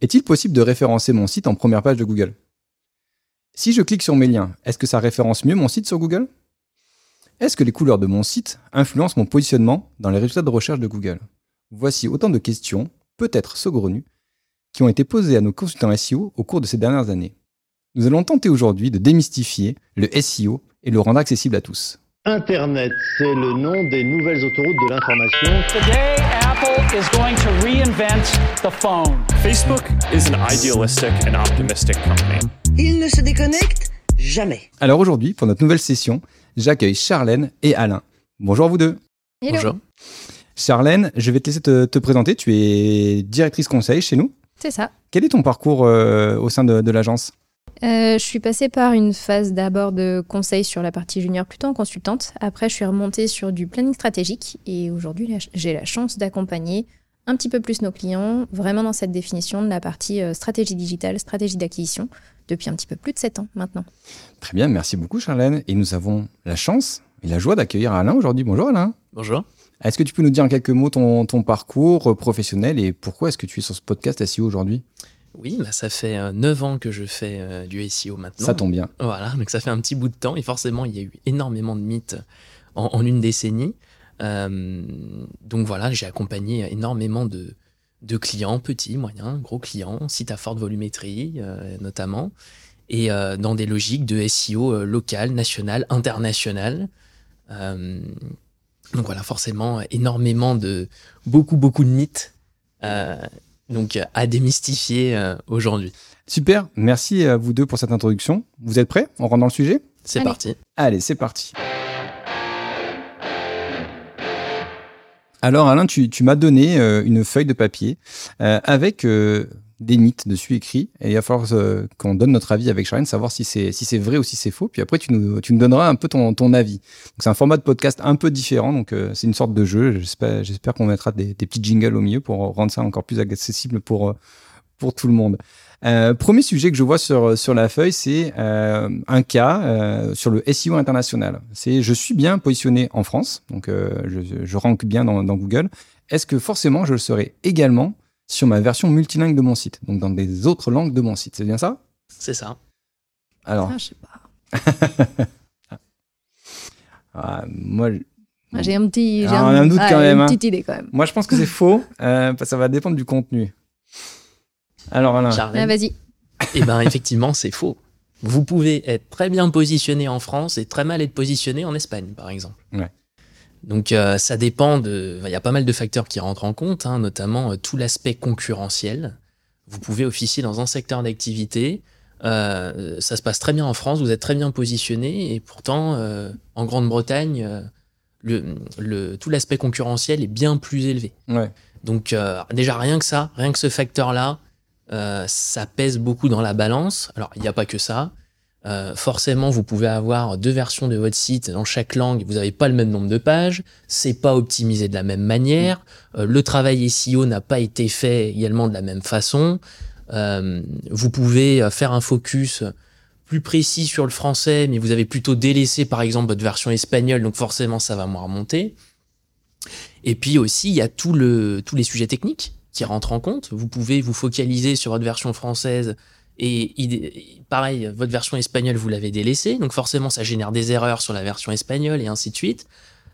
Est-il possible de référencer mon site en première page de Google? Si je clique sur mes liens, est-ce que ça référence mieux mon site sur Google? Est-ce que les couleurs de mon site influencent mon positionnement dans les résultats de recherche de Google? Voici autant de questions, peut-être saugrenues, qui ont été posées à nos consultants SEO au cours de ces dernières années. Nous allons tenter aujourd'hui de démystifier le SEO et le rendre accessible à tous. Internet, c'est le nom des nouvelles autoroutes de l'information. Is going to reinvent the phone. Facebook is an idealistic and optimistic company. Il ne se déconnecte jamais. Alors aujourd'hui, pour notre nouvelle session, j'accueille Charlène et Alain. Bonjour à vous deux. Hello. Bonjour. Charlène, je vais te laisser te, te présenter. Tu es directrice conseil chez nous. C'est ça. Quel est ton parcours euh, au sein de, de l'agence? Euh, je suis passée par une phase d'abord de conseil sur la partie junior, plutôt en consultante. Après, je suis remontée sur du planning stratégique et aujourd'hui, j'ai la chance d'accompagner un petit peu plus nos clients vraiment dans cette définition de la partie euh, stratégie digitale, stratégie d'acquisition depuis un petit peu plus de 7 ans maintenant. Très bien, merci beaucoup Charlène. Et nous avons la chance et la joie d'accueillir Alain aujourd'hui. Bonjour Alain. Bonjour. Est-ce que tu peux nous dire en quelques mots ton, ton parcours professionnel et pourquoi est-ce que tu es sur ce podcast SEO aujourd'hui? Oui, bah, ça fait euh, 9 ans que je fais euh, du SEO maintenant. Ça tombe bien. Voilà, donc ça fait un petit bout de temps et forcément il y a eu énormément de mythes en, en une décennie. Euh, donc voilà, j'ai accompagné énormément de, de clients, petits, moyens, gros clients, sites à forte volumétrie euh, notamment, et euh, dans des logiques de SEO euh, local, national, international. Euh, donc voilà, forcément énormément de beaucoup beaucoup de mythes. Donc à démystifier euh, aujourd'hui. Super, merci à vous deux pour cette introduction. Vous êtes prêts? On rentre dans le sujet? C'est parti. Allez, c'est parti. Alors Alain, tu, tu m'as donné euh, une feuille de papier euh, avec euh, des mythes dessus écrits et il va falloir euh, qu'on donne notre avis avec Charlène, savoir si c'est si c'est vrai ou si c'est faux. Puis après, tu nous, tu nous donneras un peu ton, ton avis. C'est un format de podcast un peu différent, donc euh, c'est une sorte de jeu. J'espère j'espère qu'on mettra des, des petits jingles au milieu pour rendre ça encore plus accessible pour euh, pour tout le monde. Euh, premier sujet que je vois sur, sur la feuille, c'est euh, un cas euh, sur le SEO international. C'est je suis bien positionné en France, donc euh, je, je rank bien dans, dans Google. Est-ce que forcément je le serai également sur ma version multilingue de mon site, donc dans des autres langues de mon site C'est bien ça? C'est ça. Alors, Ah, je sais pas. ah, moi, Ah, J'ai un petit, j'ai Ah, on a un doute quand même, Une hein. petite idée quand même. moi, je pense que c'est faux. Euh, parce que ça va dépendre du contenu. Alors, Alain. Ah, vas-y. Eh ben effectivement, c'est faux. Vous pouvez être très bien positionné en France et très mal être positionné en Espagne, par exemple. Ouais. Donc euh, ça dépend de. Il y a pas mal de facteurs qui rentrent en compte, hein, notamment euh, tout l'aspect concurrentiel. Vous pouvez officier dans un secteur d'activité. euh, ça se passe très bien en France, vous êtes très bien positionné, et pourtant, en Grande-Bretagne, le, le- tout l'aspect concurrentiel est bien plus élevé. ouais. Donc déjà rien que ça, rien que ce facteur-là, ça pèse beaucoup dans la balance. Alors il n'y a pas que ça. Euh, forcément, vous pouvez avoir deux versions de votre site dans chaque langue. Vous n'avez pas le même nombre de pages. C'est pas optimisé de la même manière. Euh, le travail SEO n'a pas été fait également de la même façon. Euh, vous pouvez euh, faire un focus plus précis sur le français, mais vous avez plutôt délaissé par exemple votre version espagnole, donc forcément ça va moins remonter. Et puis aussi, il y a tout le, tous les sujets techniques qui rentrent en compte. Vous pouvez vous focaliser sur votre version française et pareil, votre version espagnole, vous l'avez délaissée. Donc forcément, ça génère des erreurs sur la version espagnole et ainsi de suite.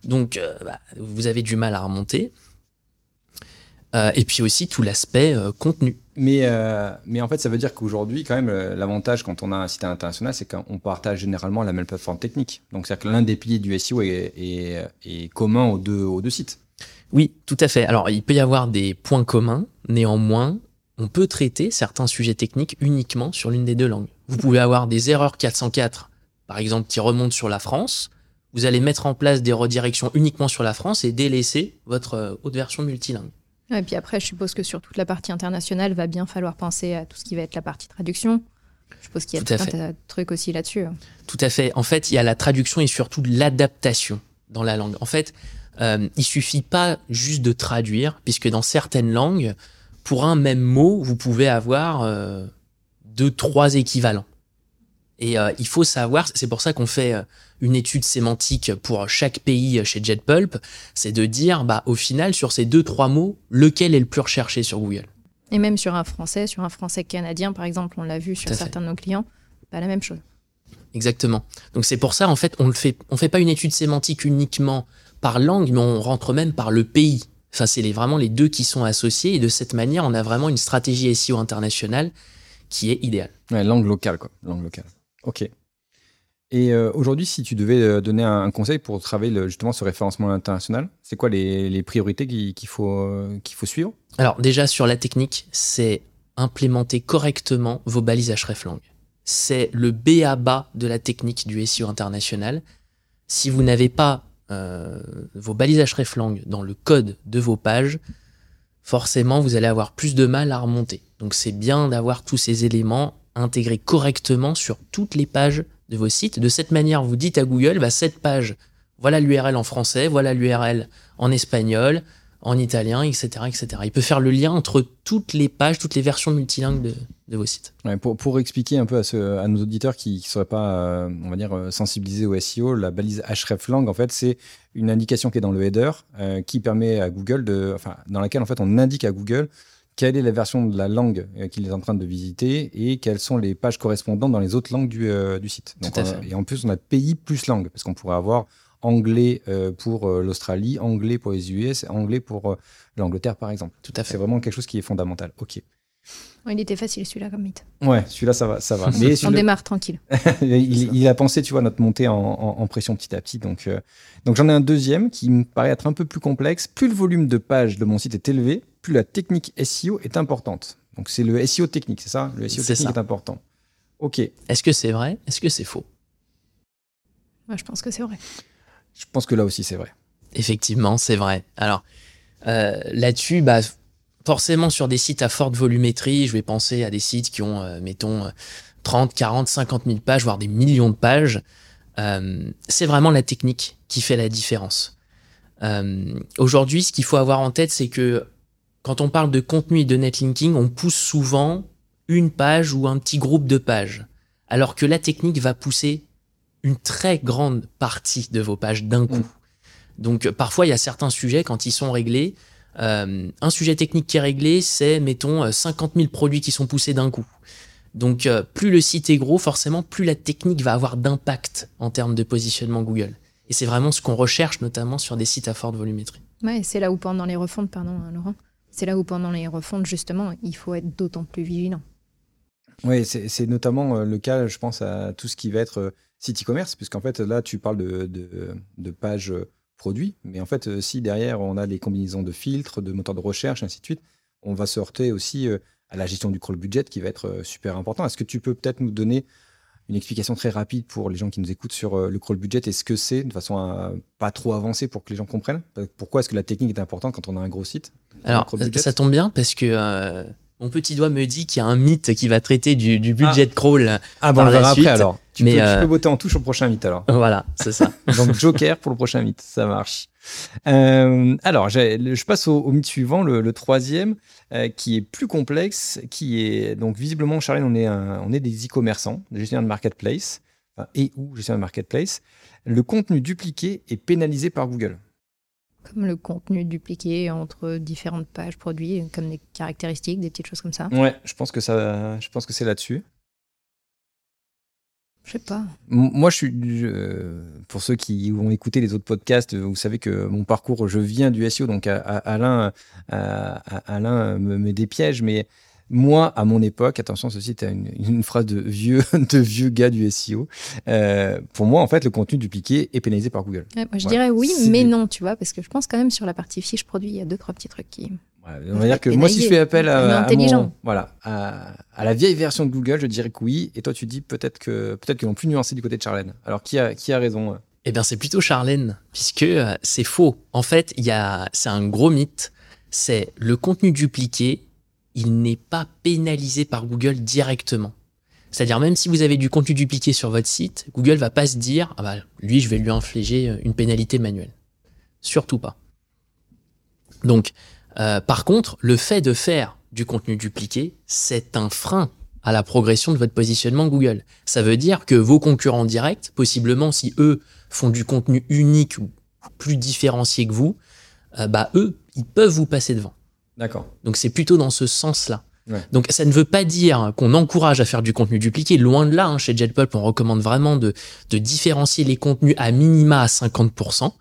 Donc euh, bah, vous avez du mal à remonter. Euh, et puis aussi tout l'aspect euh, contenu. Mais, mais en fait, ça veut dire qu'aujourd'hui, quand même, l'avantage quand on a un site international, c'est qu'on partage généralement la même plateforme technique. Donc, c'est-à-dire que l'un des piliers du SEO est, est, est commun aux deux, aux deux sites. Oui, tout à fait. Alors, il peut y avoir des points communs. Néanmoins, on peut traiter certains sujets techniques uniquement sur l'une des deux langues. Vous pouvez avoir des erreurs 404, par exemple, qui remontent sur la France. Vous allez mettre en place des redirections uniquement sur la France et délaisser votre euh, haute version multilingue. Et puis après, je suppose que sur toute la partie internationale, va bien falloir penser à tout ce qui va être la partie traduction. Je suppose qu'il y a Tout un trucs aussi là-dessus. hein. Tout à fait. En fait, il y a la traduction et surtout l'adaptation dans la langue. En fait, euh, il suffit pas juste de traduire, puisque dans certaines langues, pour un même mot, vous pouvez avoir euh, deux, trois équivalents. Et euh, il faut savoir, c'est pour ça qu'on fait euh, une étude sémantique pour chaque pays chez JetPulp, c'est de dire, bah, au final, sur ces deux, trois mots, lequel est le plus recherché sur Google? Et même sur un français, sur un français canadien, par exemple, on l'a vu sur certains de nos clients, pas la même chose. Exactement. Donc c'est pour ça, en fait, on ne fait, on fait pas une étude sémantique uniquement par langue, mais on rentre même par le pays. Enfin, c'est les- vraiment les deux qui sont associés. Et de cette manière, on a vraiment une stratégie SEO internationale qui est idéale. Ouais, langue locale, quoi. Langue locale. Ok. Et euh, aujourd'hui, si tu devais euh, donner un, conseil pour travailler le- justement ce référencement international, c'est quoi les, les priorités qui- qu'il faut, euh, qu'il faut suivre? Alors déjà sur la technique, c'est implémenter correctement vos balises hreflang. C'est le B à bas de la technique du SEO international. Si vous n'avez pas euh, vos balises hreflang dans le code de vos pages, forcément vous allez avoir plus de mal à remonter. Donc c'est bien d'avoir tous ces éléments intégrés correctement sur toutes les pages de vos sites. De cette manière, vous dites à Google, bah, cette page, voilà l'URL en français, voilà l'URL en espagnol, en italien, etc., etc. Il peut faire le lien entre toutes les pages, toutes les versions multilingues de, de vos sites. Ouais, pour, pour expliquer un peu à, ce- à nos auditeurs qui ne seraient pas, euh, on va dire, euh, sensibilisés au SEO, la balise hreflang, en fait, c'est une indication qui est dans le header euh, qui permet à Google de, enfin, dans laquelle en fait on indique à Google quelle est la version de la langue qu'il est en train de visiter et quelles sont les pages correspondantes dans les autres langues du, euh, du site. Tout à fait. et en plus, on a pays plus langue parce qu'on pourrait avoir anglais euh, pour euh, l'Australie, anglais pour les US, anglais pour euh, l'Angleterre, par exemple. Tout à C'est fait. vraiment quelque chose qui est fondamental. Ok. Ouais, il était facile celui-là comme mythe. Ouais, celui-là, ça va, ça va. Mais On démarre tranquille. il, il a pensé, tu vois, notre montée en, en- en pression petit à petit. Donc, euh, donc j'en ai un deuxième qui me paraît être un peu plus complexe. Plus le volume de pages de mon site est élevé, plus la technique SEO est importante. Donc c'est le SEO technique, c'est ça? Le SEO C'est technique ça. est important. Ok, Est-ce que c'est vrai? Est-ce que c'est faux? Moi, je pense que c'est vrai. Je pense que là aussi c'est vrai. Effectivement, c'est vrai. Alors, euh, là-dessus, bah, forcément, sur des sites à forte volumétrie, je vais penser à des sites qui ont, euh, mettons, euh, 30, 40, 50 000 pages, voire des millions de pages. Euh, c'est vraiment la technique qui fait la différence. Aujourd'hui, ce qu'il faut avoir en tête, c'est que quand on parle de contenu et de netlinking, on pousse souvent une page ou un petit groupe de pages, alors que la technique va pousser une très grande partie de vos pages d'un coup. Donc euh, parfois, il y a certains sujets, quand ils sont réglés, euh, un sujet technique qui est réglé, c'est, mettons, euh, 50 000 produits qui sont poussés d'un coup. Donc euh, plus le site est gros, forcément, plus la technique va avoir d'impact en termes de positionnement Google. Et c'est vraiment ce qu'on recherche, notamment sur des sites à forte volumétrie. Ouais, c'est là où pendant les refontes, pardon hein, Laurent, c'est là où pendant les refontes, justement, il faut être d'autant plus vigilant. Oui, c'est notamment euh, le cas, je pense, à tout ce qui va être euh, site e-commerce, puisqu'en fait, là, tu parles de, de, de pages euh, produits, mais en fait, euh, si derrière, on a les combinaisons de filtres, de moteurs de recherche, ainsi de suite, on va se heurter aussi euh, à la gestion du crawl budget qui va être super important. Est-ce que tu peux peut-être nous donner une explication très rapide pour les gens qui nous écoutent sur le crawl budget? Et ce que c'est, de façon à pas trop avancer pour que les gens comprennent? Pourquoi est-ce que la technique est importante quand on a un gros site Alors, ça tombe bien parce que euh, mon petit doigt me dit qu'il y a un mythe qui va traiter du, du budget crawl. Ah, bon, on le verra après, alors. Tu, Mais, peux, tu euh, peux voter en touche au prochain mythe alors. Voilà, c'est ça. Donc Joker pour le prochain mythe, ça marche. Euh, alors, je passe au, au mythe suivant, le, le troisième, euh, qui est plus complexe, qui est donc visiblement, Charlène, on est, un- on est des e-commerçants, des gestionnaires de marketplace, enfin, et ou gestionnaires de marketplace. Le contenu dupliqué est pénalisé par Google. Comme le contenu dupliqué entre différentes pages produits, comme des caractéristiques, des petites choses comme ça. Ouais, je pense que ça, je pense que c'est là-dessus. Je sais pas. Moi, je suis, je- pour ceux qui ont écouté les autres podcasts, vous savez que mon parcours, je viens du SEO, donc à- à- Alain, à- à- Alain me met des pièges, mais moi, à mon époque, attention, ceci est une, une phrase de vieux, de vieux gars du SEO. euh, pour moi, en fait, le contenu dupliqué est pénalisé par Google. Ouais, moi, je Ouais. dirais oui, mais non, tu vois, parce que je pense quand même sur la partie fiche produit, il y a deux, trois petits trucs qui. Ouais, on va dire que moi, si je fais appel à, à intelligent. mon- voilà, à, à la vieille version de Google, je dirais que oui. Et toi, tu dis peut-être que peut-être qu'ils l'ont plus nuancé du côté de Charlène. Alors, qui a, qui a raison euh? Eh bien, c'est plutôt Charlène, puisque euh, c'est faux. En fait, il y a, c'est un gros mythe. C'est le contenu dupliqué, il n'est pas pénalisé par Google directement. C'est-à-dire, même si vous avez du contenu dupliqué sur votre site, Google va pas se dire, ah bah, lui, je vais lui infliger euh, une pénalité manuelle. Surtout pas. Donc, euh, par contre, le fait de faire du contenu dupliqué, c'est un frein à la progression de votre positionnement Google. Ça veut dire que vos concurrents directs, possiblement si eux font du contenu unique ou plus différencié que vous, euh, bah eux, ils peuvent vous passer devant. D'accord. Donc c'est plutôt dans ce sens-là. Ouais. Donc ça ne veut pas dire qu'on encourage à faire du contenu dupliqué. Loin de là, hein, chez JetPulp, on recommande vraiment de, de différencier les contenus à minima à 50%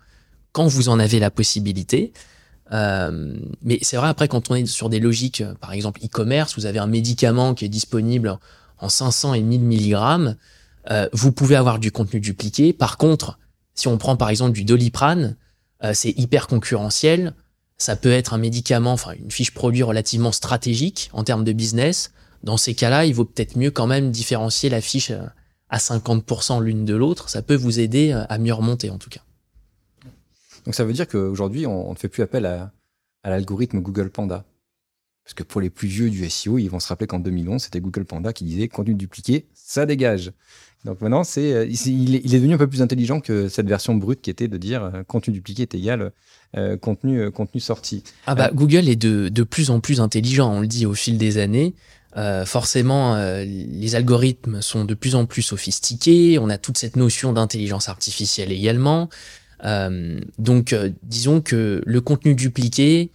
quand vous en avez la possibilité. Euh, mais c'est vrai, après, quand on est sur des logiques, euh, par exemple e-commerce, vous avez un médicament qui est disponible en 500 et 1000 mg, euh, vous pouvez avoir du contenu dupliqué. Par contre, si on prend par exemple du doliprane, euh, c'est hyper concurrentiel. Ça peut être un médicament, enfin une fiche produit relativement stratégique en termes de business. Dans ces cas-là, il vaut peut-être mieux quand même différencier la fiche à 50% l'une de l'autre. Ça peut vous aider à mieux remonter en tout cas. Donc ça veut dire qu'aujourd'hui, on on ne fait plus appel à, à l'algorithme Google Panda. Parce que pour les plus vieux du SEO, ils vont se rappeler qu'en 2011, c'était Google Panda qui disait contenu dupliqué, ça dégage. Donc maintenant, c'est, euh, il, est devenu un peu plus intelligent que cette version brute qui était de dire euh, contenu dupliqué est égal euh, contenu, euh, contenu sorti. Ah bah Google est de, de plus en plus intelligent, on le dit au fil des années. Forcément, les algorithmes sont de plus en plus sophistiqués. On a toute cette notion d'intelligence artificielle également. Euh, donc, euh, disons que le contenu dupliqué,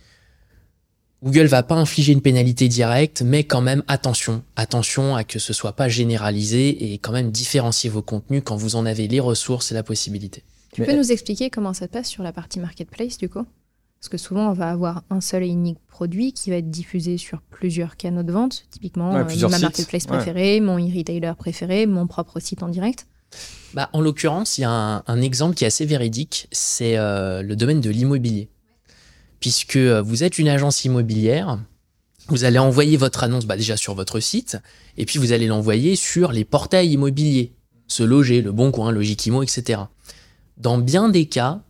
Google va pas infliger une pénalité directe, mais quand même attention, attention à que ce soit pas généralisé et quand même différencier vos contenus quand vous en avez les ressources et la possibilité. Tu Mais- peux nous expliquer comment ça se passe sur la partie marketplace du coup? Parce que souvent on va avoir un seul et unique produit qui va être diffusé sur plusieurs canaux de vente, typiquement Ouais, euh, plusieurs ma sites, marketplace ouais. préférée, mon e-retailer préféré, mon propre site en direct. Bah, en l'occurrence, il y a un, exemple qui est assez véridique, c'est euh, le domaine de l'immobilier. Puisque euh, vous êtes une agence immobilière, vous allez envoyer votre annonce bah, déjà sur votre site, et puis vous allez l'envoyer sur les portails immobiliers, Se Loger, Le Bon Coin, Logikimo, etc. Dans bien des cas,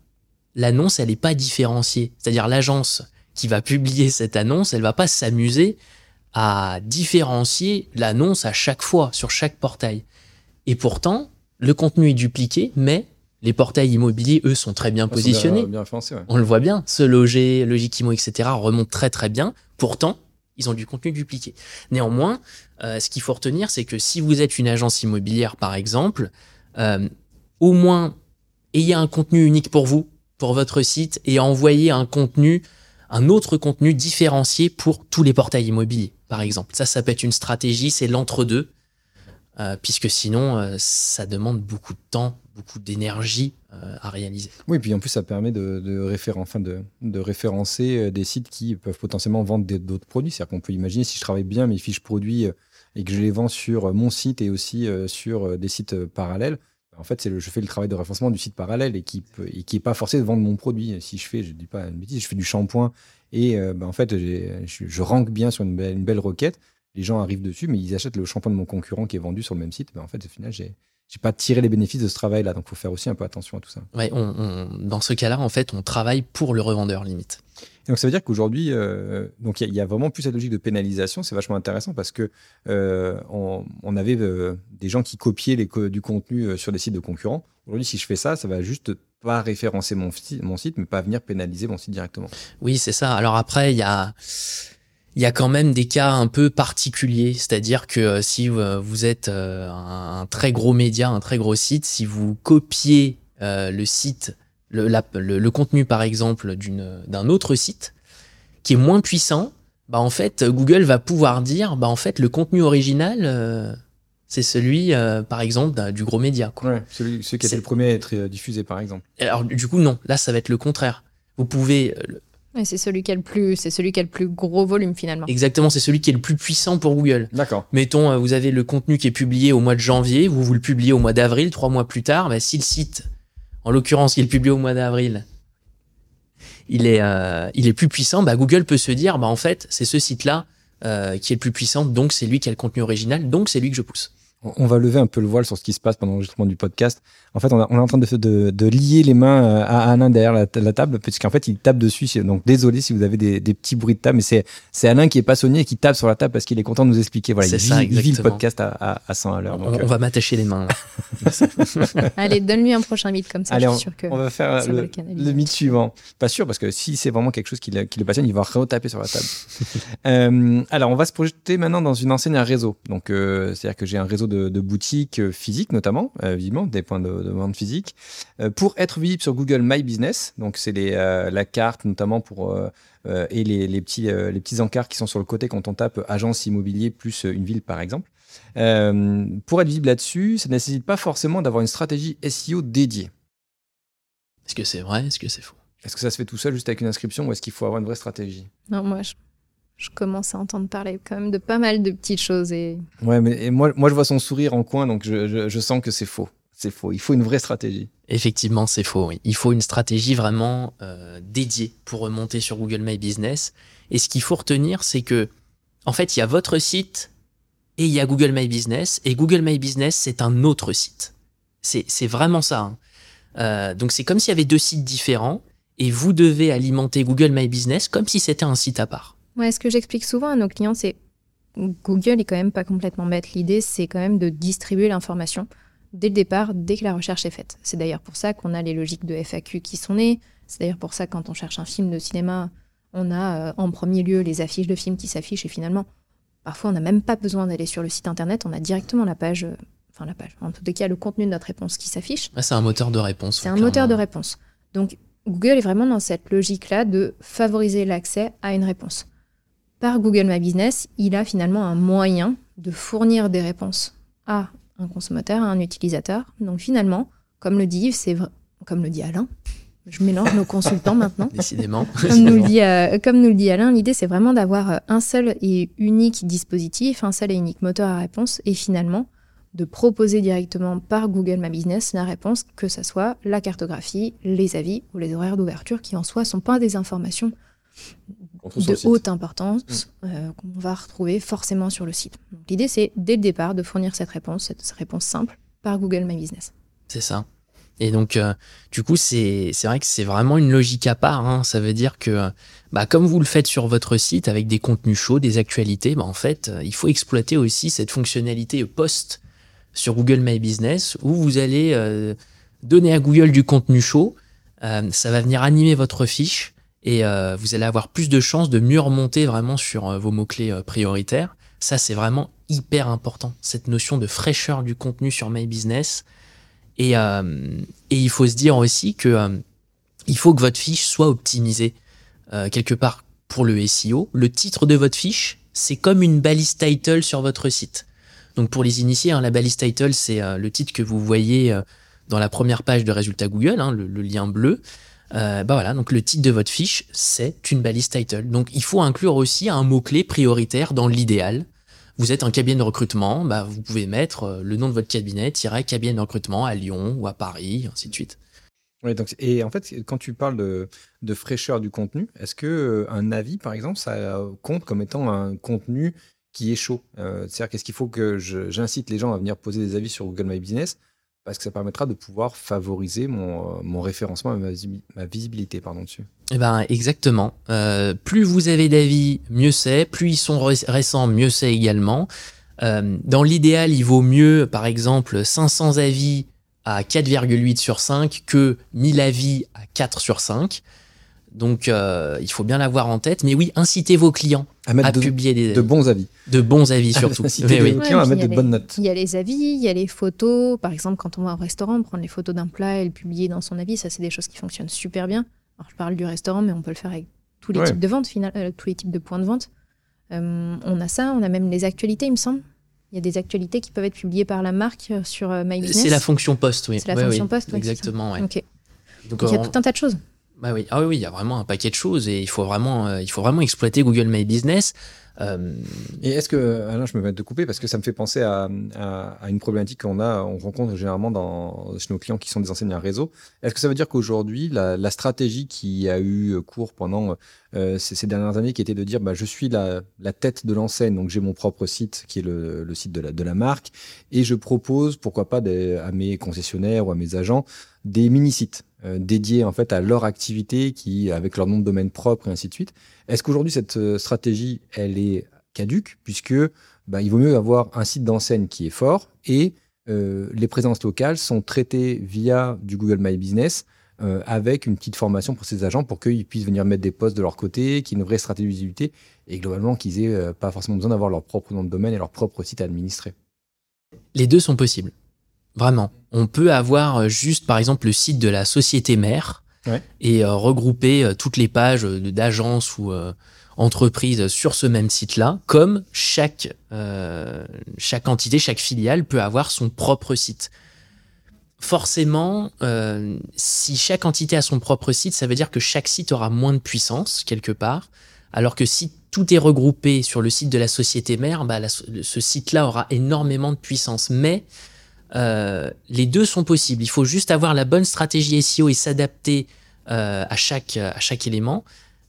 l'annonce, elle n'est pas différenciée. C'est-à-dire l'agence qui va publier cette annonce, elle va pas s'amuser à différencier l'annonce à chaque fois sur chaque portail. Et pourtant, le contenu est dupliqué, mais les portails immobiliers, eux, sont très bien positionnés. Bien, bien référencé, ouais. On le voit bien, se loger, Logikimo, etc. remontent très très bien. Pourtant, ils ont du contenu dupliqué. Néanmoins, euh, ce qu'il faut retenir, c'est que si vous êtes une agence immobilière, par exemple, euh, au moins ayez un contenu unique pour vous, pour votre site, et envoyez un contenu, un autre contenu différencié pour tous les portails immobiliers, par exemple. Ça, ça peut être une stratégie, c'est l'entre-deux, euh, puisque sinon, euh, ça demande beaucoup de temps, beaucoup d'énergie euh, à réaliser. Oui, puis en plus, ça permet de, de, enfin de, référencer des sites qui peuvent potentiellement vendre d'autres produits. C'est-à-dire qu'on peut imaginer si je travaille bien mes fiches produits et que je les vends sur mon site et aussi sur des sites parallèles. En fait, je fais le travail de référencement du site parallèle et qui peut, et pas forcé de vendre mon produit. Si je fais, je dis pas une bêtise, je fais du shampoing et ben, en fait, je, je bien sur une belle requête. Les gens arrivent dessus, mais ils achètent le shampoing de mon concurrent qui est vendu sur le même site. Ben, en fait, au final, j'ai j'ai pas tiré les bénéfices de ce travail-là. Donc, il faut faire aussi un peu attention à tout ça. Ouais, on, on- dans ce cas-là, en fait, on travaille pour le revendeur limite. Et donc ça veut dire qu'aujourd'hui, euh, donc il y, a- il y a vraiment plus cette logique de pénalisation. C'est vachement intéressant parce que euh, on, on avait euh, des gens qui copiaient les co- du contenu sur des sites de concurrents. Aujourd'hui, si je fais ça, ça va juste pas référencer mon site, mais pas venir pénaliser mon site directement. Oui, c'est ça. Alors après, il y a, il y a quand même des cas un peu particuliers. C'est-à-dire que euh, si euh, vous êtes euh, un, très gros média, un très gros site, si vous copiez le site, le, la- le, le contenu par exemple d'un autre site qui est moins puissant, bah en fait, Google va pouvoir dire, bah en fait, le contenu original, euh, c'est celui, euh, par exemple, du gros média. Quoi. Ouais, celui, celui qui a été le premier à être diffusé, par exemple. Alors du coup, non. Là, ça va être le contraire. Vous pouvez c'est celui qui a le plus, c'est celui qui a le plus gros volume finalement. Exactement, c'est celui qui est le plus puissant pour Google. D'accord. Mettons, euh, vous avez le contenu qui est publié au mois de janvier, vous vous le publiez au mois d'avril, trois mois plus tard, bah, si le site, en l'occurrence, il est publié au mois d'avril, il est, euh, il est plus puissant, bah, Google peut se dire, bah, en fait, c'est ce site-là euh, qui est le plus puissant, donc c'est lui qui a le contenu original, donc c'est lui que je pousse. On on va lever un peu le voile sur ce qui se passe pendant l'enregistrement du podcast. En fait, on, a- on est en train de, de, de lier les mains euh, à Alain derrière la, la table, puisqu'en fait, il tape dessus. Donc, désolé si vous avez des, des petits bruits de table, mais c'est c'est Alain qui est passionné et qui tape sur la table parce qu'il est content de nous expliquer. Voilà, C'est il, ça, vit, il vit le podcast à, à, à 100 à l'heure. On, Donc, on euh, va m'attacher les mains. Allez, donne-lui un prochain mythe comme ça. Allez, je on, suis sûr que. on va faire le, le canaliser. le mythe suivant. Pas sûr, parce que si c'est vraiment quelque chose qui le, qui le passionne, il va retaper sur la table. Euh, alors, on va se projeter maintenant dans une enseigne à réseau. Donc, euh, c'est-à-dire que j'ai un réseau de, de boutiques euh, physiques notamment, euh, évidemment, des points de, de vente physiques, euh, pour être visible sur Google My Business. Donc c'est euh, la carte notamment pour euh, euh, et les, les petits euh, les petits encarts qui sont sur le côté quand on tape agence immobilier plus une ville par exemple. Euh, pour être visible là-dessus, ça ne nécessite pas forcément d'avoir une stratégie SEO dédiée. Est-ce que c'est vrai? Est-ce que c'est faux? Est-ce que ça se fait tout seul juste avec une inscription ou est-ce qu'il faut avoir une vraie stratégie? Non, moi, je, je commence à entendre parler quand même de pas mal de petites choses et Ouais, mais et moi, moi je vois son sourire en coin, donc je, je, je sens que c'est faux. C'est faux. Il faut une vraie stratégie. Effectivement, c'est faux. Oui. Il faut une stratégie vraiment euh, dédiée pour remonter sur Google My Business. Et ce qu'il faut retenir, c'est que, en fait, il y a votre site et il y a Google My Business. Et Google My Business, c'est un autre site. C'est c'est vraiment ça. hein. Euh, donc, c'est comme s'il y avait deux sites différents et vous devez alimenter Google My Business comme si c'était un site à part. Ouais, ce que j'explique souvent à nos clients, c'est Google est quand même pas complètement bête. L'idée, c'est quand même de distribuer l'information dès le départ, dès que la recherche est faite. C'est d'ailleurs pour ça qu'on a les logiques de FAQ qui sont nées. C'est d'ailleurs pour ça que quand on cherche un film de cinéma, on a euh, en premier lieu les affiches de films qui s'affichent et finalement, parfois, on n'a même pas besoin d'aller sur le site internet, on a directement la page, euh, enfin la page, en tout cas le contenu de notre réponse qui s'affiche. C'est un moteur de réponse. C'est un clairement. moteur de réponse. Donc, Google est vraiment dans cette logique-là de favoriser l'accès à une réponse. Par Google My Business, il a finalement un moyen de fournir des réponses à un consommateur, à un utilisateur. Donc, finalement, comme le dit Yves, c'est vrai- comme le dit Alain, je mélange nos consultants maintenant. Décidément. Comme nous, le dit, euh, comme nous le dit Alain, l'idée c'est vraiment d'avoir euh, un seul et unique dispositif, un seul et unique moteur à réponse, et finalement de proposer directement par Google My Business la réponse, que ce soit la cartographie, les avis ou les horaires d'ouverture, qui en soi sont pas des informations de haute importance euh, qu'on va retrouver forcément sur le site. L'idée c'est dès le départ de fournir cette réponse, cette réponse simple, par Google My Business. C'est ça. Et donc, euh, du coup, c'est vrai que c'est vraiment une logique à part. hein. Ça veut dire que, bah, comme vous le faites sur votre site avec des contenus chauds, des actualités, bah, en fait, euh, il faut exploiter aussi cette fonctionnalité post sur Google My Business où vous allez euh, donner à Google du contenu chaud. Euh, ça va venir animer votre fiche et euh, vous allez avoir plus de chances de mieux remonter vraiment sur euh, vos mots-clés euh, prioritaires. Ça, c'est vraiment hyper important, cette notion de fraîcheur du contenu sur My Business. Et, euh, il faut se dire aussi que il faut que votre fiche soit optimisée quelque part pour le SEO. Le titre de votre fiche, c'est comme une balise title sur votre site. Donc pour les initiés, hein, la balise title, c'est le titre que vous voyez dans la première page de résultats Google, hein, le lien bleu. Euh, bah voilà, donc le titre de votre fiche, c'est une balise title. Donc il faut inclure aussi un mot-clé prioritaire dans l'idéal. Vous êtes un cabinet de recrutement, bah, vous pouvez mettre euh, le nom de votre cabinet, cabinet de recrutement à Lyon ou à Paris, ainsi de suite. Ouais, donc, et en fait, quand tu parles de, de fraîcheur du contenu, est-ce que euh, un avis, par exemple, ça compte comme étant un contenu qui est chaud? Euh, C'est-à-dire qu'est-ce qu'il faut que j'incite les gens à venir poser des avis sur Google My Business parce que ça permettra de pouvoir favoriser mon, euh, référencement ma, ma visibilité pardon, dessus. Eh ben exactement. Euh, plus vous avez d'avis, mieux c'est. Plus ils sont ré- récents, mieux c'est également. Euh, dans l'idéal, il vaut mieux, par exemple, 500 avis à 4,8 sur 5 que 1000 avis à 4 sur 5. Donc, euh, il faut bien l'avoir en tête. Mais oui, incitez vos clients À mettre à de, publier des, de bons avis. de bons avis surtout. Inciter Oui, oui. clients à mettre il y de a bonnes les- notes. Il y a les avis, il y a les photos. Par exemple, quand on va au restaurant, prendre les photos d'un plat et le publier dans son avis, ça, c'est des choses qui fonctionnent super bien. Alors, je parle du restaurant, mais on peut le faire avec tous les Ouais. types de ventes, final- euh, tous les types de points de vente. Euh, on a ça, on a même les actualités, il me semble. Il y a des actualités qui peuvent être publiées par la marque sur My Business. C'est la fonction post, oui. C'est la Ouais, fonction oui. post, ça. Exactement, ouais. Ok. Donc, Donc, il y a on- tout un tas de choses. Bah oui, ah oui, il y a vraiment un paquet de choses et il faut vraiment, euh, il faut vraiment exploiter Google My Business. Euh, Et est-ce que, Alain, je me mets de couper parce que ça me fait penser à, une problématique qu'on a, on rencontre généralement dans, chez nos clients qui sont des enseignants réseau. Est-ce que ça veut dire qu'aujourd'hui, la, stratégie qui a eu cours pendant euh, ces, dernières années, qui était de dire, bah, je suis la, tête de l'enseigne, donc j'ai mon propre site qui est le, site de la, marque, et je propose, pourquoi pas, à mes concessionnaires ou à mes agents, des mini-sites euh, dédiés en fait à leur activité, qui avec leur nom de domaine propre et ainsi de suite. Est-ce qu'aujourd'hui cette euh, stratégie, elle est caduque puisque bah, il vaut mieux avoir un site d'enseigne qui est fort et euh, les présences locales sont traitées via du Google My Business euh, avec une petite formation pour ces agents pour qu'ils puissent venir mettre des postes de leur côté, qu'il y ait une vraie stratégie de visibilité et globalement qu'ils aient euh, pas forcément besoin d'avoir leur propre nom de domaine et leur propre site à administrer. Les deux sont possibles. Vraiment. On peut avoir euh, juste, par exemple, le site de la société mère Ouais. et euh, regrouper euh, toutes les pages d'agences ou euh, entreprises sur ce même site-là, comme chaque, chaque entité, chaque filiale peut avoir son propre site. Forcément, si chaque entité a son propre site, ça veut dire que chaque site aura moins de puissance quelque part, alors que si tout est regroupé sur le site de la société mère, bah, la ce site-là aura énormément de puissance. Mais euh, les deux sont possibles. Il faut juste avoir la bonne stratégie SEO et s'adapter euh, à, chaque, à chaque élément.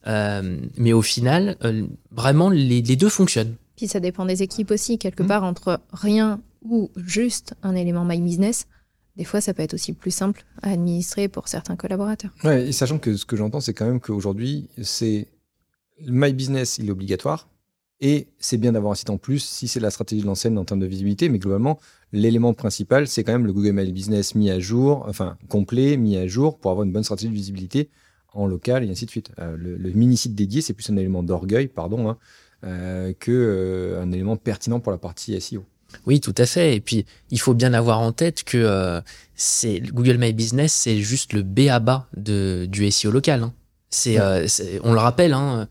Euh, mais au final, euh, vraiment, les, les deux fonctionnent. Puis ça dépend des équipes aussi, quelque Mhm. part entre rien ou juste un élément My Business. Des fois, ça peut être aussi plus simple à administrer pour certains collaborateurs. Ouais, et sachant que ce que j'entends, c'est quand même qu'aujourd'hui, c'est My Business, il est obligatoire. Et c'est bien d'avoir un site en plus si c'est la stratégie de l'enseigne en termes de visibilité. Mais globalement, l'élément principal, c'est quand même le Google My Business mis à jour, enfin complet, mis à jour pour avoir une bonne stratégie de visibilité en local et ainsi de suite. Euh, le, le mini-site dédié, c'est plus un élément d'orgueil, pardon, hein, euh, que euh, un élément pertinent pour la partie SEO. Oui, tout à fait. Et puis, il faut bien avoir en tête que c'est Google My Business, c'est juste le B à bas de, du SEO local. hein. C'est, Ouais. c'est- on le rappelle hein,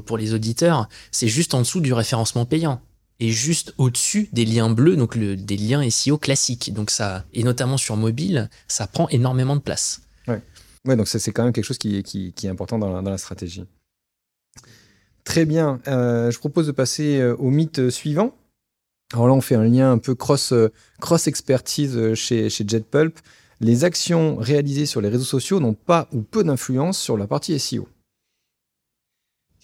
pour, les auditeurs, c'est juste en dessous du référencement payant et juste au-dessus des liens bleus, donc des liens SEO classiques. Donc ça, et notamment sur mobile, ça prend énormément de place. Ouais, donc ça, c'est quand même quelque chose qui, est- important dans la, stratégie. Très bien. Euh, je propose de passer euh, au mythe suivant. Alors là, on fait un lien un peu cross, euh, expertise chez JetPulp. Les actions réalisées sur les réseaux sociaux n'ont pas ou peu d'influence sur la partie SEO.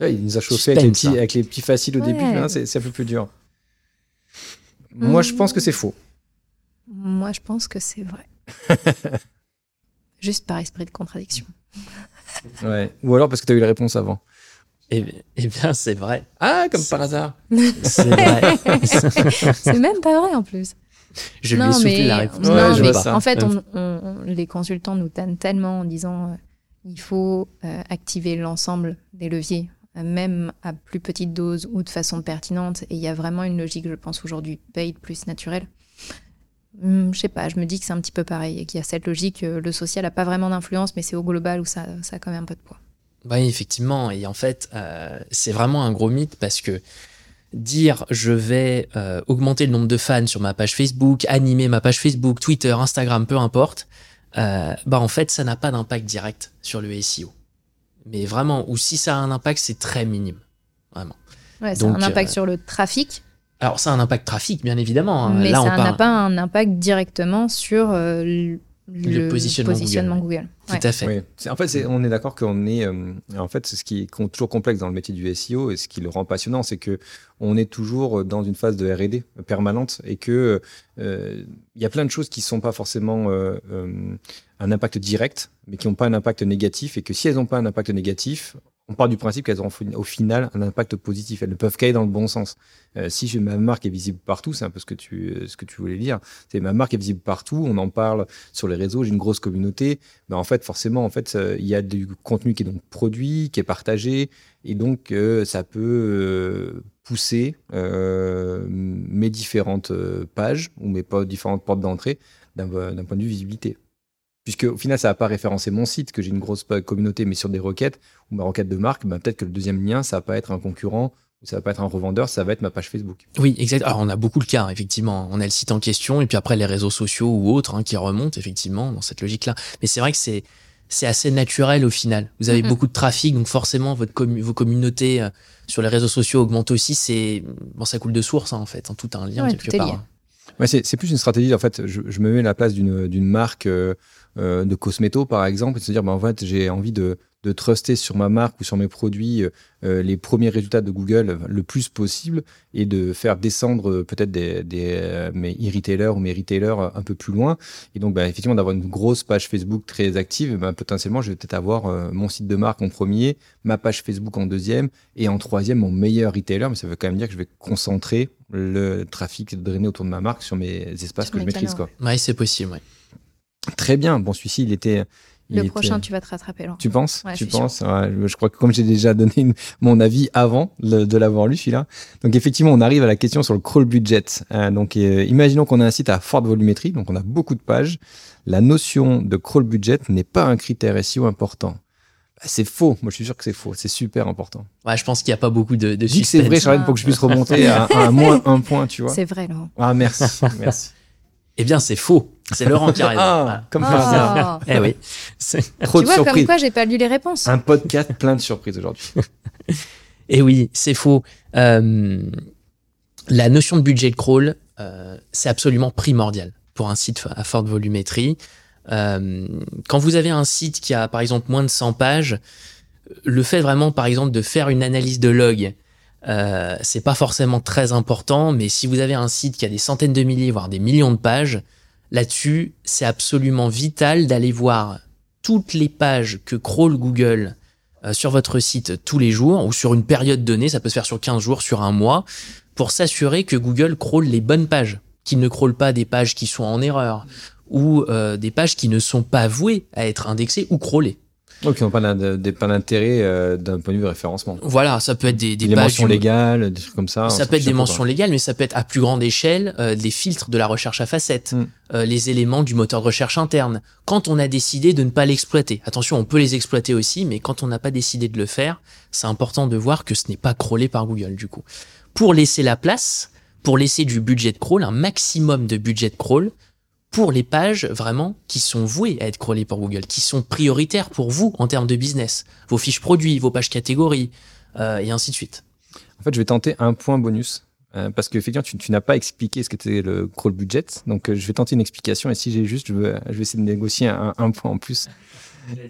Il nous a chauffé avec les, petits, hein. avec les petits faciles au Ouais. début, hein, c'est un peu plus dur. Moi, je pense que c'est faux. Moi, je pense que c'est vrai. Juste par esprit de contradiction. Ouais. Ou alors parce que tu as eu la réponse avant. Et, eh bien, c'est vrai. Ah, comme par hasard. C'est vrai. c'est même pas vrai en plus. Je lui ai soufflé la réponse. non, je mais vois ça. en fait, Même on- on- on- les consultants nous tannent tellement en disant euh, il faut euh, activer l'ensemble des leviers, même à plus petite dose ou de façon pertinente. Et il y a vraiment une logique, je pense, aujourd'hui, paid plus naturelle. Hum, je sais pas, je me dis que c'est un petit peu pareil et qu'il y a cette logique, euh, le social n'a pas vraiment d'influence, mais c'est au global où ça, ça a quand même un peu de poids. Oui, effectivement. Et en fait, euh, c'est vraiment un gros mythe parce que dire je vais euh, augmenter le nombre de fans sur ma page Facebook, animer ma page Facebook, Twitter, Instagram, peu importe, euh, bah en fait, ça n'a pas d'impact direct sur le SEO. Mais vraiment, ou si ça a un impact, c'est très minime. Vraiment. Ouais, ça a un impact euh, sur le trafic, Alors, ça a un impact trafic, bien évidemment. hein. mais Là, ça n'a pas un impact directement sur euh, le, Le positionnement positionnement Google. Google. Tout à fait. Oui. En fait, c'est- on est d'accord qu'on est. euh, en fait, c'est ce qui est toujours complexe dans le métier du SEO et ce qui le rend passionnant, c'est que on est toujours dans une phase de R&D permanente et que euh, il y a plein de choses qui sont pas forcément euh, euh, un impact direct, mais qui n'ont pas un impact négatif et que si elles n'ont pas un impact négatif, on part du principe qu'elles auront au final un impact positif. Elles ne peuvent qu'aller dans le bon sens. Euh, si ma marque est visible partout, c'est un peu ce que tu euh, ce que tu voulais dire. C'est ma marque est visible partout. On en parle sur les réseaux. J'ai une grosse communauté ben, en fait, forcément, en fait, euh, il y a du contenu qui est donc produit, qui est partagé, et donc euh, ça peut euh, pousser euh, mes différentes pages ou mes différentes portes d'entrée d'un point de vue visibilité. Puisque au final, ça va pas référencer mon site, que j'ai une grosse communauté, mais sur des requêtes ou ma requête de marque, ben, peut-être que le deuxième lien, ça va pas être un concurrent ou ça va pas être un revendeur, ça va être ma page Facebook. Oui, exact. Alors, on a beaucoup le cas, hein, effectivement. On a le site en question et puis après les réseaux sociaux ou autres hein, qui remontent, effectivement, dans cette logique-là. Mais c'est vrai que c'est c'est assez naturel au final. Vous avez Mhm. beaucoup de trafic, donc forcément votre vos communautés euh, sur les réseaux sociaux augmentent aussi. C'est bon, ça coule de source hein, en fait. En tout a un lien Ouais, quelque tout part. hein. Ouais, c'est c'est plus une stratégie. En fait, je, je me mets à la place d'une d'une marque euh, euh, de cosméto, par exemple, et de se dire, ben, en fait, j'ai envie de, de truster sur ma marque ou sur mes produits euh, euh, les premiers résultats de Google le plus possible et de faire descendre peut-être des, des, mes e-retailers ou mes retailers un peu plus loin. Et donc, ben, effectivement, d'avoir une grosse page Facebook très active, ben, potentiellement, je vais peut-être avoir euh, mon site de marque en premier, ma page Facebook en deuxième et en troisième, mon meilleur retailer. Mais ça veut quand même dire que je vais concentrer le trafic drainé autour de ma marque sur mes espaces Sur que je maîtrise. Ouais, c'est possible. Ouais. Très bien. Bon, celui-ci, il était, Il Le était- prochain, tu vas te rattraper, Laurent. Tu penses? Ouais, Tu je penses? Ouais, je, je crois que comme j'ai déjà donné une- mon avis avant le- de l'avoir lu celui-là. Donc effectivement, on arrive à la question sur le crawl budget. Euh, donc euh, imaginons qu'on a un site à forte volumétrie, donc on a beaucoup de pages. La notion de crawl budget n'est pas un critère SEO important. Bah, c'est faux. Moi, je suis sûr que c'est faux. C'est super important. Ouais, je pense qu'il n'y a pas beaucoup de, de Dis que c'est vrai. Charlène, pour que je puisse remonter à, à moins un point, tu vois. C'est vrai, Laurent. Ah merci, merci. Eh bien, c'est faux. C'est Laurent qui a raison. Ah, Voilà. comme par hasard. Oh. Eh oui. C'est- Trop tu de vois, comme quoi, j'ai pas lu les réponses. Un podcast plein de surprises aujourd'hui. Eh oui, c'est faux. Euh, la notion de budget crawl, euh, c'est absolument primordial pour un site à forte volumétrie. Euh, quand vous avez un site qui a par exemple moins de 100 pages, le fait vraiment par exemple de faire une analyse de log, euh, c'est pas forcément très important, mais si vous avez un site qui a des centaines de milliers, voire des millions de pages, là-dessus, c'est absolument vital d'aller voir toutes les pages que crawl Google euh, sur votre site tous les jours ou sur une période donnée, ça peut se faire sur 15 jours, sur un mois, pour s'assurer que Google crawl les bonnes pages, qu'il ne crawl pas des pages qui sont en erreur ou euh, des pages qui ne sont pas vouées à être indexées ou crawlées. Donc, ils n'ont pas d'intérêt euh, d'un point de vue référencement. Voilà, ça peut être des, des mentions du- légales, des trucs comme ça. Ça peut être des mentions légales, mais ça peut être à plus grande échelle euh, des filtres de la recherche à facettes, Mm. euh, les éléments du moteur de recherche interne. Quand on a décidé de ne pas l'exploiter, attention, on peut les exploiter aussi, mais quand on n'a pas décidé de le faire, c'est important de voir que ce n'est pas crawlé par Google du coup. Pour laisser la place, pour laisser du budget de crawl, un maximum de budget de crawl, pour les pages vraiment qui sont vouées à être crawlées par Google, qui sont prioritaires pour vous en termes de business, vos fiches produits, vos pages catégories, euh, et ainsi de suite. En fait, je vais tenter un point bonus. euh, parce qu'effectivement, tu, tu n'as pas expliqué ce qu'était le crawl budget. Donc, euh, je vais tenter une explication. Et si j'ai juste, je, vais essayer de négocier un point en plus.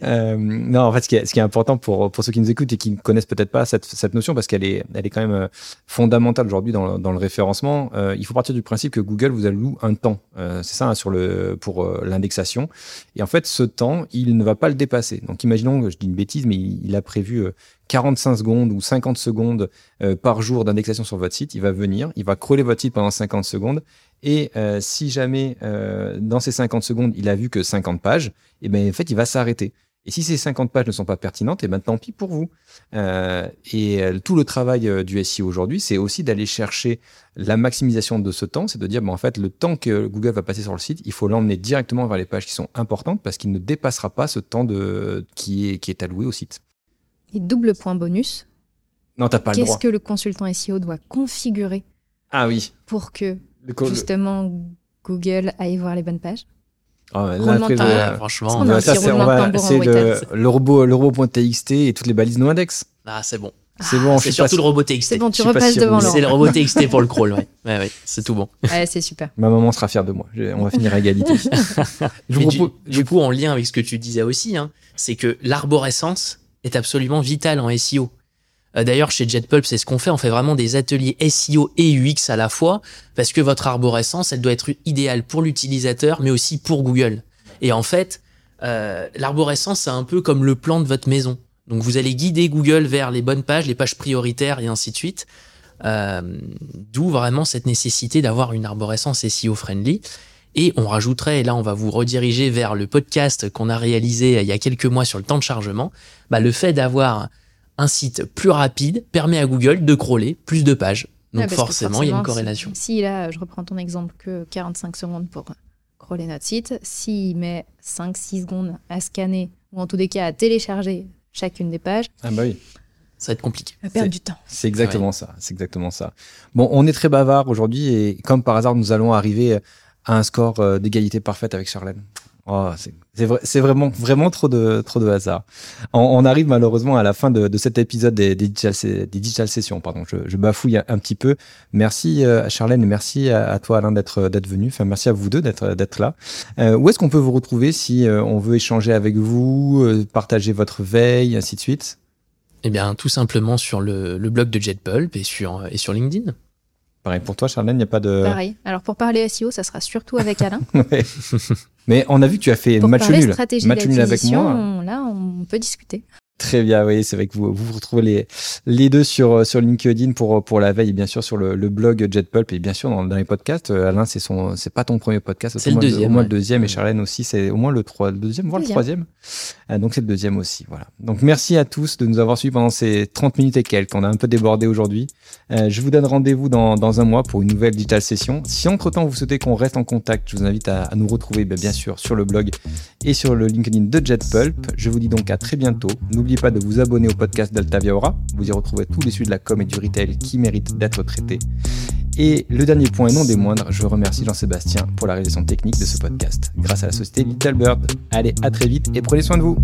Euh, non, en fait, ce qui est, ce qui est important pour, pour ceux qui nous écoutent et qui ne connaissent peut-être pas cette, cette notion, parce qu'elle est, elle est quand même euh, fondamentale aujourd'hui dans, dans le référencement, euh, il faut partir du principe que Google vous alloue un temps. Euh, c'est ça hein, sur le, pour euh, l'indexation. Et en fait, ce temps, il ne va pas le dépasser. Donc, imaginons, je dis une bêtise, mais il, a prévu euh, 45 secondes ou 50 secondes euh, par jour d'indexation sur votre site. Il va venir, il va crawler votre site pendant 50 secondes. Et euh, si jamais euh, dans ces 50 secondes, il a vu que 50 pages, et ben en fait, il va s'arrêter. Et si ces 50 pages ne sont pas pertinentes, et ben tant pis pour vous. Euh, et euh, tout le travail euh, du SEO aujourd'hui, c'est aussi d'aller chercher la maximisation de ce temps, c'est de dire, ben, en fait, le temps que Google va passer sur le site, il faut l'emmener directement vers les pages qui sont importantes parce qu'il ne dépassera pas ce temps de, qui, est, qui est alloué au site. Et double point bonus, Non, t'as pas le qu'est-ce droit. que le consultant SEO doit configurer Ah oui. pour que justement Google aille voir les bonnes pages Ah là, après. Ah, franchement, Ouais, ça, on va- c'est le, le robot, le robot.txt et toutes les balises no index. ah, c'est bon. C'est bon, je C'est surtout le robot TXT. C'est bon, tu repasses sûr, devant. C'est le robot TXT pour le crawl, ouais. Ouais, ouais, c'est tout bon. Ouais, c'est super. Ma maman sera fière de moi. Je- On va finir à égalité. je vous du, propose- du coup, en lien avec ce que tu disais aussi, hein, c'est que l'arborescence est absolument vitale en SEO. Euh, D'ailleurs, chez JetPulp, c'est ce qu'on fait. On fait vraiment des ateliers SEO et UX à la fois, parce que votre arborescence, elle doit être idéale pour l'utilisateur, mais aussi pour Google. Et en fait, euh, l'arborescence, c'est un peu comme le plan de votre maison. Donc, vous allez guider Google vers les bonnes pages, les pages prioritaires et ainsi de suite. Euh, D'où vraiment cette nécessité d'avoir une arborescence SEO friendly. Et on rajouterait, et là on va vous rediriger vers le podcast qu'on a réalisé il y a quelques mois sur le temps de chargement, bah, le fait d'avoir un site plus rapide permet à Google de crawler plus de pages. Donc Ouais, forcément, il y a une corrélation. Si, si là, je reprends ton exemple, que 45 secondes pour crawler notre site, s'il met 5-6 secondes à scanner, ou en tous les cas à télécharger chacune des pages, Ah bah oui. Ça va être compliqué. il va perdre C'est- du temps. C'est exactement ça. C'est exactement ça. Bon, on est très bavard aujourd'hui et comme par hasard, nous allons arriver à un score euh, d'égalité parfaite avec Charlène. Oh, c'est c'est vrai- c'est vraiment, vraiment trop de, trop de hasard. On, arrive malheureusement à la fin de, de cet épisode des, des, digital, sessions. Pardon, je, je bafouille un, petit peu. Merci euh, à Charlène et merci à, toi Alain d'être d'être venu. Enfin, merci à vous deux d'être d'être là. Euh, où est-ce qu'on peut vous retrouver si euh, on veut échanger avec vous, euh, partager votre veille, ainsi de suite? Eh bien, tout simplement sur le, le blog de JetPulp et sur, et sur LinkedIn. Pareil pour toi, Charlène, il n'y a pas de. Pareil. Alors pour parler SEO, ça sera surtout avec Alain. Ouais. Mais on a vu que tu as fait Pour match parler nul. stratégie Match nul avec moi. on- là, on peut discuter. Très bien, oui, c'est vrai que vous vous retrouvez les, les deux sur, sur LinkedIn pour, pour la veille et bien sûr sur le, le blog Jetpulp et bien sûr dans, dans les podcasts. Euh, Alain, c'est son, c'est pas ton premier podcast, C'est au deuxième, Au moins ouais. le deuxième et Charlène aussi, c'est au moins le, trois, le deuxième, voire le troisième. Euh, donc c'est le deuxième aussi, voilà. Donc merci à tous de nous avoir suivis pendant ces 30 minutes et quelques. On a un peu débordé aujourd'hui. Euh, je vous donne rendez-vous dans, dans un mois pour une nouvelle digital session. Si entre-temps vous souhaitez qu'on reste en contact, je vous invite à, à nous retrouver ben, bien sûr sur le blog et sur le LinkedIn de JetPulp. Je vous dis donc à très bientôt. N'oubliez pas de vous abonner au podcast d'Altavia Aura. Vous y retrouverez tous les sujets de la com et du retail qui méritent d'être traités. Et le dernier point et non des moindres, je remercie Jean-Sébastien pour la réalisation technique de ce podcast, grâce à la société Little Bird. Allez, à très vite et prenez soin de vous.